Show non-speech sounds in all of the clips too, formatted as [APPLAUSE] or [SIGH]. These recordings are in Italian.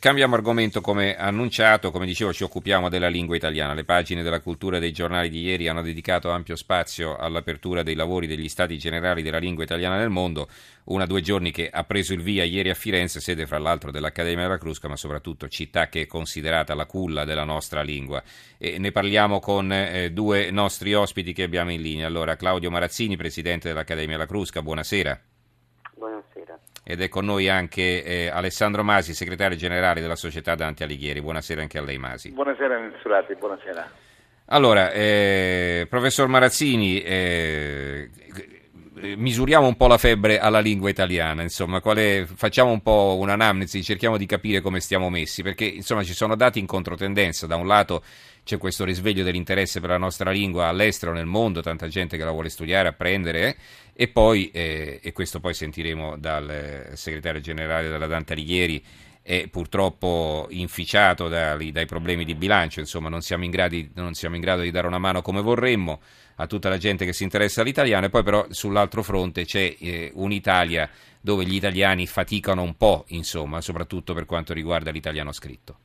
Cambiamo argomento come annunciato, come dicevo ci occupiamo della lingua italiana. Le pagine della cultura dei giornali di ieri hanno dedicato ampio spazio all'apertura dei lavori degli stati generali della lingua italiana nel mondo, una due giorni che ha preso il via ieri a Firenze, sede fra l'altro dell'Accademia della Crusca, ma soprattutto città che è considerata la culla della nostra lingua. E ne parliamo con eh, due nostri ospiti che abbiamo in linea. Allora Claudio Marazzini, presidente dell'Accademia della Crusca, buonasera ed è con noi anche eh, Alessandro Masi, segretario generale della Società Dante Alighieri. Buonasera anche a lei Masi. Buonasera Mensurati, buonasera. Allora, eh, professor Marazzini, eh, misuriamo un po' la febbre alla lingua italiana, insomma, è, facciamo un po' un'anamnesi, cerchiamo di capire come stiamo messi, perché insomma ci sono dati in controtendenza, da un lato c'è questo risveglio dell'interesse per la nostra lingua all'estero, nel mondo, tanta gente che la vuole studiare, apprendere, eh? E poi, eh, e questo poi sentiremo dal eh, segretario generale della Dante Alighieri, è purtroppo inficiato dai, dai problemi di bilancio, insomma non siamo, gradi, non siamo, in grado di dare una mano come vorremmo a tutta la gente che si interessa all'italiano e poi però sull'altro fronte c'è eh, un'Italia dove gli italiani faticano un po', insomma, soprattutto per quanto riguarda l'italiano scritto.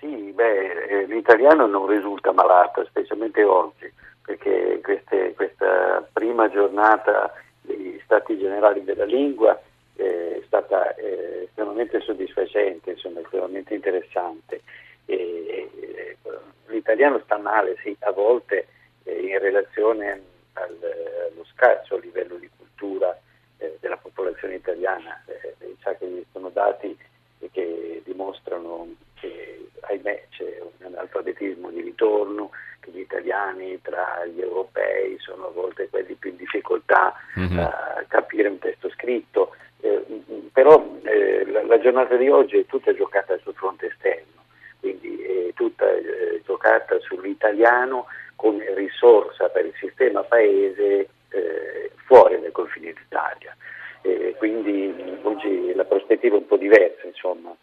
Sì, beh, eh, l'italiano non risulta malato, specialmente oggi, perché queste, questa prima giornata degli stati generali della lingua eh, è stata eh, estremamente soddisfacente, insomma, estremamente interessante. E, e, l'italiano sta male, sì, a volte eh, in relazione al, allo scarso livello di cultura eh, della popolazione italiana. lei sa che sono dati che dimostrano che ahimè c'è un analfabetismo di ritorno, gli italiani tra gli europei sono a volte quelli più in difficoltà mm-hmm. a capire un testo scritto, eh, però eh, la, la, giornata di oggi è tutta giocata sul fronte esterno, quindi è tutta eh, giocata sull'italiano come risorsa per il sistema paese eh, fuori dai confini d'Italia. quindi oggi la prospettiva è un po' diversa, insomma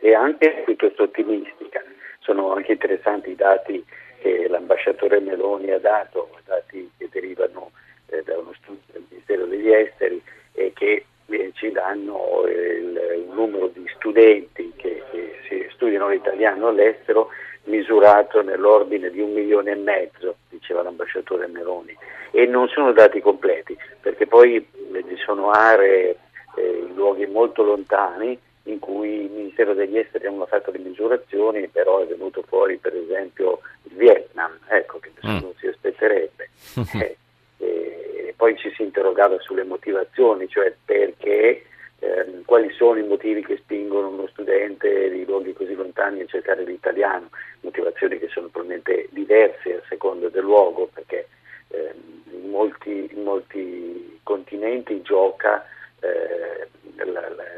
e anche piuttosto ottimistica. Sono anche interessanti i dati che l'ambasciatore Meloni ha dato, dati che derivano eh, da uno studio del Ministero degli Esteri e che eh, ci danno il, il, numero di studenti che, che studiano l'italiano all'estero misurato nell'ordine di un milione e mezzo, diceva l'ambasciatore Meloni, e non sono dati completi, perché poi eh, ci sono aree eh, luoghi molto lontani in cui il Ministero degli Esteri non ha fatto le misurazioni, però è venuto fuori per esempio Vietnam, ecco, che nessuno mm. si aspetterebbe. [LAUGHS] eh, e poi ci si interrogava sulle motivazioni, cioè perché, ehm, quali sono i motivi che spingono uno studente di luoghi così lontani a cercare l'italiano, motivazioni che sono probabilmente diverse a seconda del luogo, perché ehm, in, molti, in molti continenti gioca eh,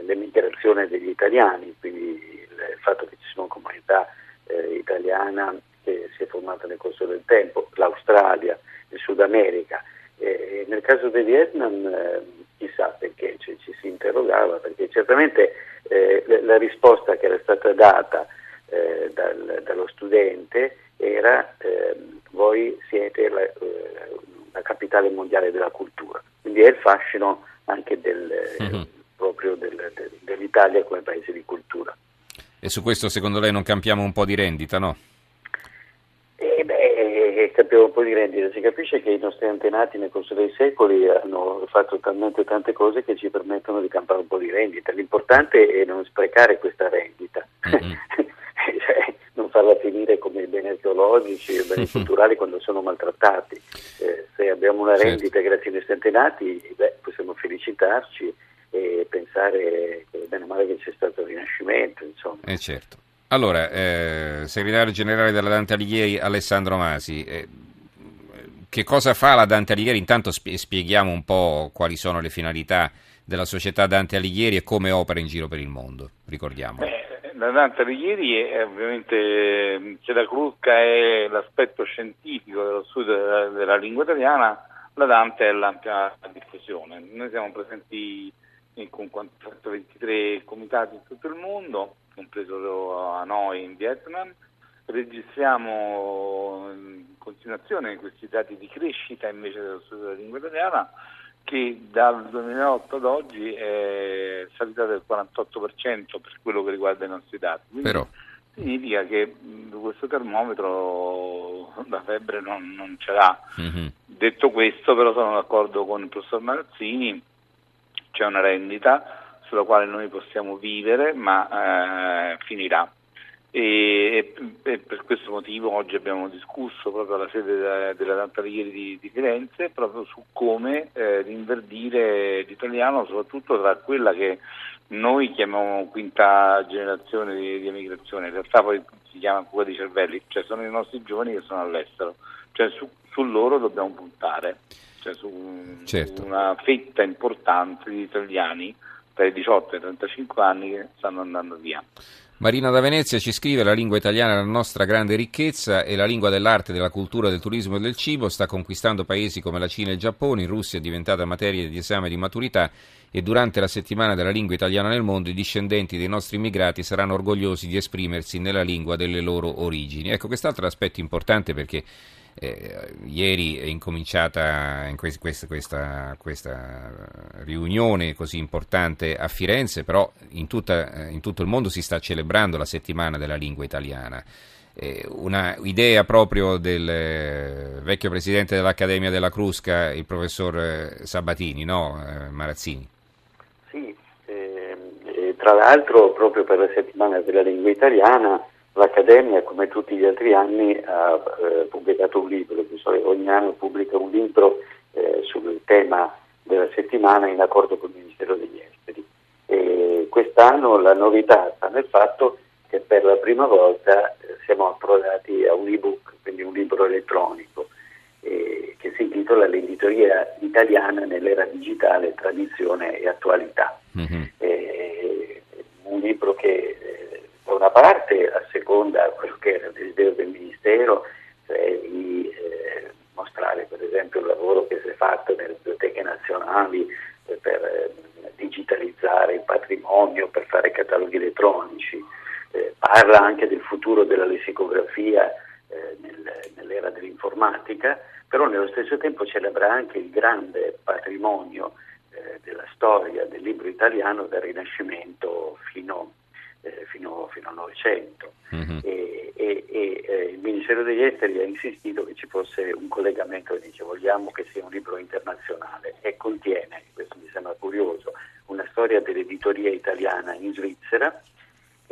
l'emigrazione degli italiani, quindi il, fatto che ci una comunità eh, italiana si è formata nel corso del tempo, l'Australia, il Sud America. E nel caso del Vietnam eh, chissà perché ci, ci, si interrogava, perché certamente eh, la risposta che era stata data eh, dal, dallo studente era ehm, voi siete la, eh, la, capitale mondiale della cultura, quindi è il fascino anche del, mm-hmm proprio del, del, dell'Italia come paese di cultura. E su questo secondo lei non campiamo un po' di rendita, no? Beh, campiamo un po' di rendita, si capisce che i nostri antenati nel corso dei secoli hanno fatto talmente tante cose che ci permettono di campare un po' di rendita. L'importante è non sprecare questa rendita, mm-hmm. [LAUGHS] cioè, non farla finire come i beni archeologici e i beni culturali quando sono maltrattati. Eh, se abbiamo una certo. rendita certo. grazie ai nostri antenati, beh, possiamo felicitarci e pensare che bene o male che c'è stato il rinascimento. Insomma. Eh certo. Allora, eh, segretario generale della Dante Alighieri Alessandro Masi, eh, che cosa fa la Dante Alighieri? Intanto spieghiamo un po' quali sono le finalità della società Dante Alighieri e come opera in giro per il mondo, ricordiamo. la Dante Alighieri è ovviamente, se la Crusca è l'aspetto scientifico dello studio della, della lingua italiana, la Dante è l'ampia diffusione. Noi siamo presenti con 423 comitati in tutto il mondo, compreso a noi in Vietnam. Registriamo in continuazione questi dati di crescita invece dello studio della lingua italiana che dal 2008 ad oggi è salita del 48% per quello che riguarda i nostri dati. Quindi Però. Significa che questo termometro la febbre non, non ce l'ha. Mm-hmm. Detto questo, però sono d'accordo con il professor Marazzini, c'è una rendita sulla quale noi possiamo vivere, ma eh, finirà. E, e, per questo motivo oggi abbiamo discusso proprio alla sede della, della Tantaglieri di, di, Firenze proprio su come eh, rinverdire l'italiano, soprattutto tra quella che noi chiamiamo quinta generazione di, di emigrazione, in realtà poi si chiama fuga di cervelli, cioè sono i nostri giovani che sono all'estero, cioè su, su loro dobbiamo puntare, cioè su, certo. su una fetta importante di italiani tra i 18 e i 35 anni che stanno andando via. Marina da Venezia ci scrive la lingua italiana è la nostra grande ricchezza e la lingua dell'arte, della cultura, del turismo e del cibo sta conquistando paesi come la Cina e il Giappone, in Russia è diventata materia di esame di maturità e durante la settimana della lingua italiana nel mondo i discendenti dei nostri immigrati saranno orgogliosi di esprimersi nella lingua delle loro origini. Ecco, quest'altro aspetto importante perché eh, ieri è incominciata in quest- quest- questa, questa, riunione così importante a Firenze, però in, tutta, in, tutto il mondo si sta celebrando la settimana della lingua italiana. Eh, una idea proprio del eh, vecchio presidente dell'Accademia della Crusca, il professor eh, Sabatini, no, eh, Marazzini? Sì, ehm, tra l'altro proprio per la settimana della lingua italiana l'Accademia, come tutti gli altri anni, ha eh, pubblicato un libro, ogni anno pubblica un libro eh, sul tema della settimana in accordo con il Ministero degli Esteri. E quest'anno la novità sta nel fatto che per la prima volta eh, siamo approdati a un ebook, quindi un libro elettronico, eh, che si intitola L'editoria italiana nell'era digitale, tradizione e attualità. Mm-hmm. un libro che da una parte a seconda quello che era il desiderio del Ministero, cioè di eh, mostrare per esempio il lavoro che si è fatto nelle biblioteche nazionali eh, per eh, digitalizzare il patrimonio, per fare cataloghi elettronici, eh, parla anche del futuro della lessicografia eh, nel, nell'era dell'informatica, però nello stesso tempo celebra anche il grande patrimonio eh, della storia del libro italiano dal Rinascimento fino eh, fino, fino, al Novecento mm-hmm. e, e, e eh, il Ministero degli Esteri ha insistito che ci fosse un collegamento e dice vogliamo che sia un libro internazionale e contiene, questo mi sembra curioso, una storia dell'editoria italiana in Svizzera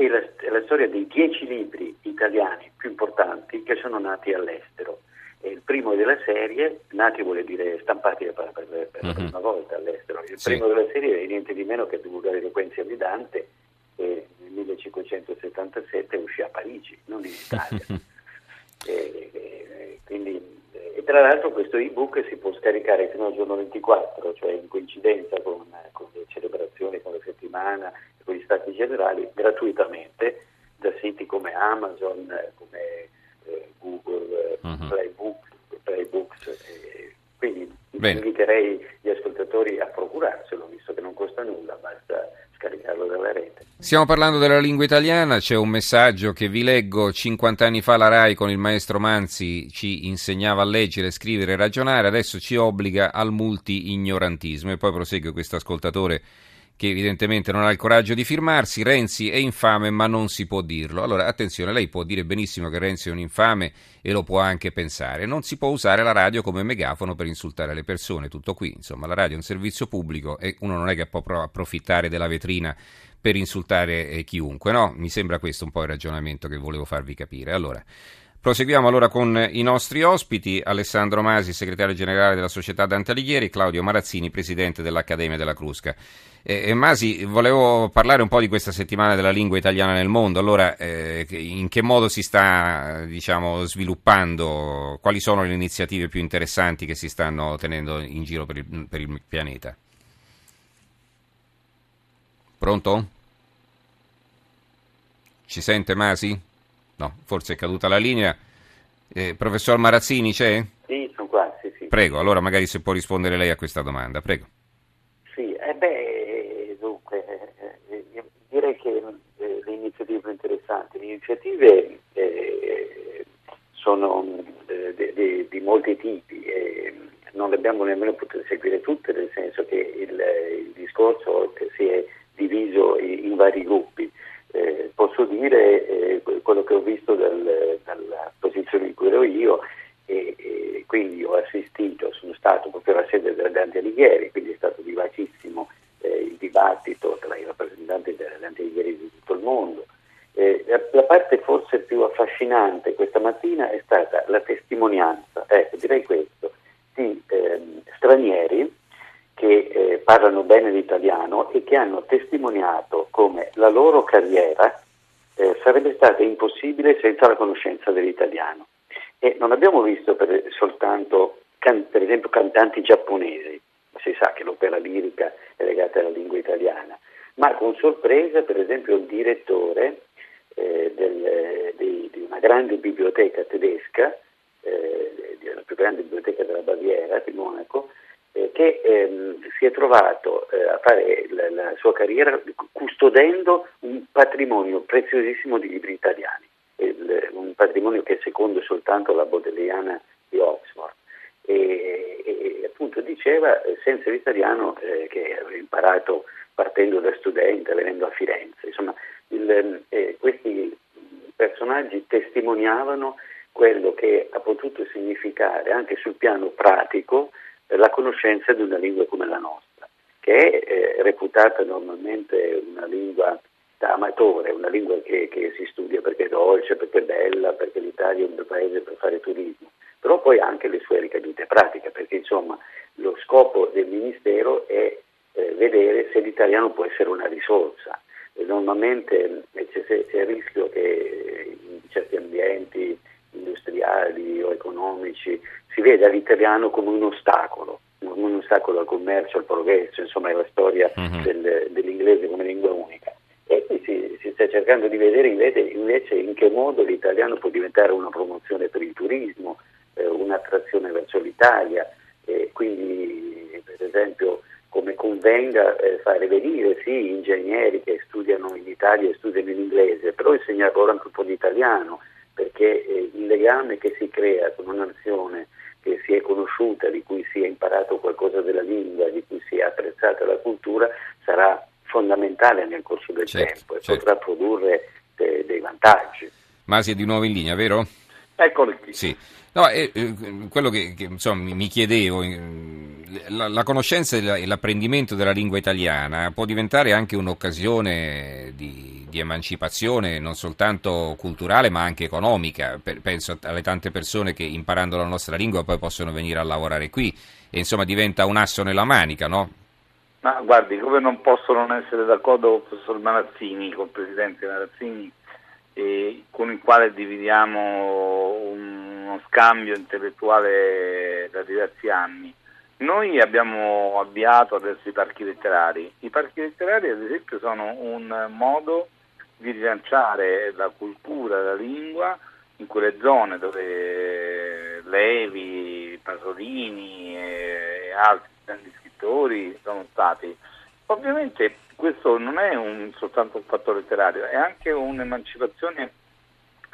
e la, la storia dei dieci libri italiani più importanti che sono nati all'estero. E il primo della serie, nati vuol dire stampati per, per, per mm-hmm. la prima volta all'estero, il sì. primo della serie è niente di meno che Divulgare Eloquenza di Dante, e 1577 uscì a Parigi, non in Italia. [LAUGHS] e, e, quindi, e, tra l'altro questo ebook si può scaricare fino al giorno 24, cioè in coincidenza con, con le celebrazioni, con la settimana, con gli stati generali, gratuitamente da siti come Amazon, come eh, Google, uh-huh. Playbooks. Playbooks eh, quindi Bene. inviterei gli ascoltatori a procurarselo, visto che non costa nulla, basta scaricarlo dalla rete. Stiamo parlando della lingua italiana, c'è un messaggio che vi leggo. 50 anni fa la RAI con il maestro Manzi ci insegnava a leggere, scrivere e ragionare, adesso ci obbliga al multi-ignorantismo. E poi prosegue questo ascoltatore che evidentemente non ha il coraggio di firmarsi. Renzi è infame, ma non si può dirlo. Allora, attenzione, lei può dire benissimo che Renzi è un infame e lo può anche pensare. Non si può usare la radio come megafono per insultare le persone, tutto qui. Insomma, la radio è un servizio pubblico e uno non è che può approfittare della vetrina per insultare eh, chiunque, no? Mi sembra questo un po' il ragionamento che volevo farvi capire. Allora, Proseguiamo allora con i nostri ospiti, Alessandro Masi, segretario generale della Società Dante Alighieri, Claudio Marazzini, presidente dell'Accademia della Crusca. Eh, Masi, volevo parlare un po' di questa settimana della lingua italiana nel mondo. Allora, eh, in che modo si sta diciamo, sviluppando? Quali sono le iniziative più interessanti che si stanno tenendo in giro per il, per il pianeta? Pronto? Ci sente Masi? No, forse è caduta la linea. Eh, professor Marazzini c'è? Sì, sono qua, sì, sì. Prego, allora magari se può rispondere lei a questa domanda, prego. Sì, eh beh, dunque, eh, direi che eh, le iniziative interessanti, le iniziative eh, sono eh, di, di, di, molti tipi, non le abbiamo nemmeno potute seguire tutte, nel senso che il, il discorso si è diviso in, in vari gruppi. Eh, posso dire eh, quello che ho visto dal, dalla posizione in cui ero io e, e, quindi ho assistito, sono stato proprio alla sede della Dante Alighieri, quindi è stato vivacissimo eh, il dibattito tra i rappresentanti della Dante Alighieri di tutto il mondo. Eh, la, la, parte forse più affascinante questa mattina è stata la testimonianza, ecco direi questo, di ehm, stranieri che eh, parlano bene l'italiano e che hanno testimoniato come la loro carriera eh, sarebbe stata impossibile senza la conoscenza dell'italiano. E non abbiamo visto per, soltanto, can, per esempio, cantanti giapponesi, si sa che l'opera lirica è legata alla lingua italiana, ma con sorpresa, per esempio, il direttore eh, del, di, di, una grande biblioteca tedesca, eh, la più grande biblioteca della Baviera, di Monaco, eh, che ehm, si è trovato eh, a fare la, la, sua carriera custodendo un patrimonio preziosissimo di libri italiani, il, un patrimonio che è secondo soltanto la Bodleiana di Oxford. E, e, appunto diceva eh, senza l'italiano eh, che aveva imparato partendo da studente, venendo a Firenze. Insomma, il, eh, questi personaggi testimoniavano quello che ha potuto significare anche sul piano pratico la conoscenza di una lingua come la nostra, che è eh, reputata normalmente una lingua da amatore, una lingua che, che, si studia perché è dolce, perché è bella, perché l'Italia è un bel paese per fare turismo, però poi ha anche le sue ricadute pratiche, perché insomma lo scopo del Ministero è eh, vedere se l'italiano può essere una risorsa. Normalmente eh, c'è, c'è il rischio che in certi ambienti industriali o economici si veda l'italiano come un ostacolo, come un ostacolo al commercio, al progresso, insomma è la storia uh-huh. del, dell'inglese come lingua unica. E qui si, si sta cercando di vedere invece, invece, in che modo l'italiano può diventare una promozione per il turismo, eh, un'attrazione verso l'Italia, e quindi per esempio come convenga eh, fare venire sì ingegneri che studiano in Italia e studiano in inglese, però insegnare loro anche un po' di italiano, perché eh, legame che si crea con una nazione che si è conosciuta, di cui si è imparato qualcosa della lingua, di cui si è apprezzata la cultura, sarà fondamentale nel corso del certo, tempo e certo. potrà produrre de- dei vantaggi. Masi è di nuovo in linea, vero? Eccolo qui. Sì. No, eh, quello che, che insomma, mi chiedevo, la, la conoscenza e l'apprendimento della lingua italiana può diventare anche un'occasione di, di emancipazione non soltanto culturale ma anche economica. penso alle tante persone che imparando la nostra lingua poi possono venire a lavorare qui e insomma diventa un asso nella manica, no? Ma guardi, come non posso non essere d'accordo con il professor Marazzini, con il presidente Marazzini, eh, con il quale dividiamo uno scambio intellettuale da diversi anni. Noi abbiamo avviato adesso i parchi letterari. I parchi letterari, ad esempio, sono un modo di rilanciare la cultura, la lingua in quelle zone dove Levi, Pasolini e altri grandi scrittori sono stati. Ovviamente questo non è un, soltanto un fatto letterario, è anche un'emancipazione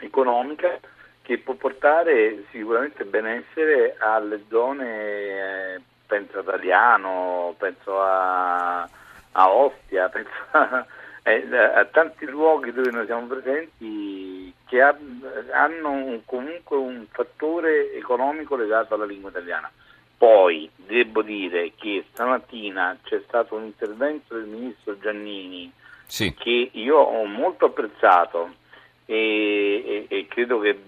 economica che può portare sicuramente benessere alle zone, eh, penso ad Aliano, penso a, a Ostia, [LAUGHS] penso a, eh, a, tanti luoghi dove noi siamo presenti che ha, hanno un, comunque un fattore economico legato alla lingua italiana. Poi devo dire che stamattina c'è stato un intervento del ministro Giannini sì. che io ho molto apprezzato e, e, e, credo che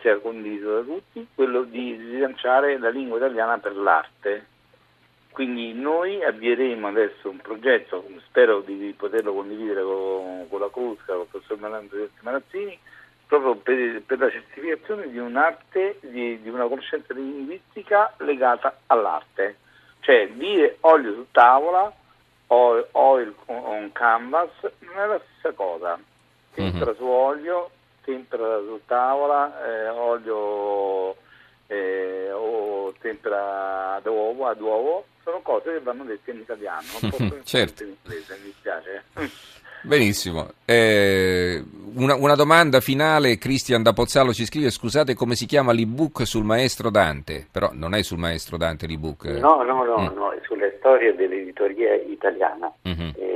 sia condiviso da tutti, quello di rilanciare la lingua italiana per l'arte. Quindi noi avvieremo adesso un progetto, spero di poterlo condividere con, con la Crusca, con il professor Marazzini, proprio per, per, la certificazione di un'arte, di, di, una conoscenza linguistica legata all'arte. Cioè dire olio su tavola o oil on canvas non è la stessa cosa. Tempera mm-hmm. su olio, tempera su tavola, eh, olio eh, o tempera ad uovo, ad uovo, sono cose che vanno dette in italiano, non posso [LAUGHS] certo. in inglese, mi dispiace. [LAUGHS] Benissimo. Eh, una, una, domanda finale, Cristian da Pozzallo ci scrive, scusate come si chiama l'ebook sul maestro Dante, però non è sul maestro Dante l'ebook. No, no, no, mm. no è sulla storia dell'editoria italiana. Mm-hmm. E, quindi,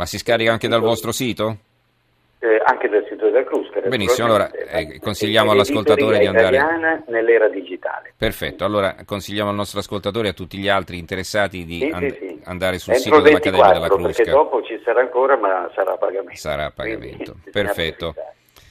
Ma si scarica anche dal vostro sito? Eh, anche dal sito della Crusca. Benissimo, allora eh, consigliamo all'ascoltatore di andare... nell'era digitale. Perfetto, allora consigliamo al nostro ascoltatore e a tutti gli altri interessati di sì, and- sì, andare sul Entro sito 24, dell'Accademia della Crusca. perché dopo ci sarà ancora, ma sarà a pagamento. Sarà a pagamento, Quindi, [LAUGHS] perfetto.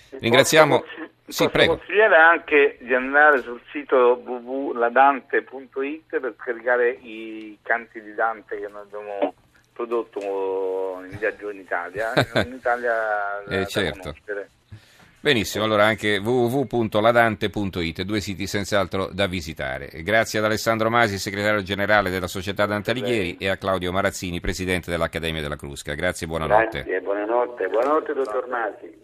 Ringraziamo... Sì, prego. consigliare anche di andare sul sito www.ladante.it per scaricare i canti di Dante che noi abbiamo prodotto in viaggio in Italia, [LAUGHS] in Italia eh, certo. Benissimo, allora anche www.ladante.it, due siti senz'altro da visitare. Grazie ad Alessandro Masi, segretario generale della Società Dante Alighieri, e a Claudio Marazzini, presidente dell'Accademia della Crusca. Grazie e buonanotte. Grazie, buonanotte, buonanotte dottor Masi.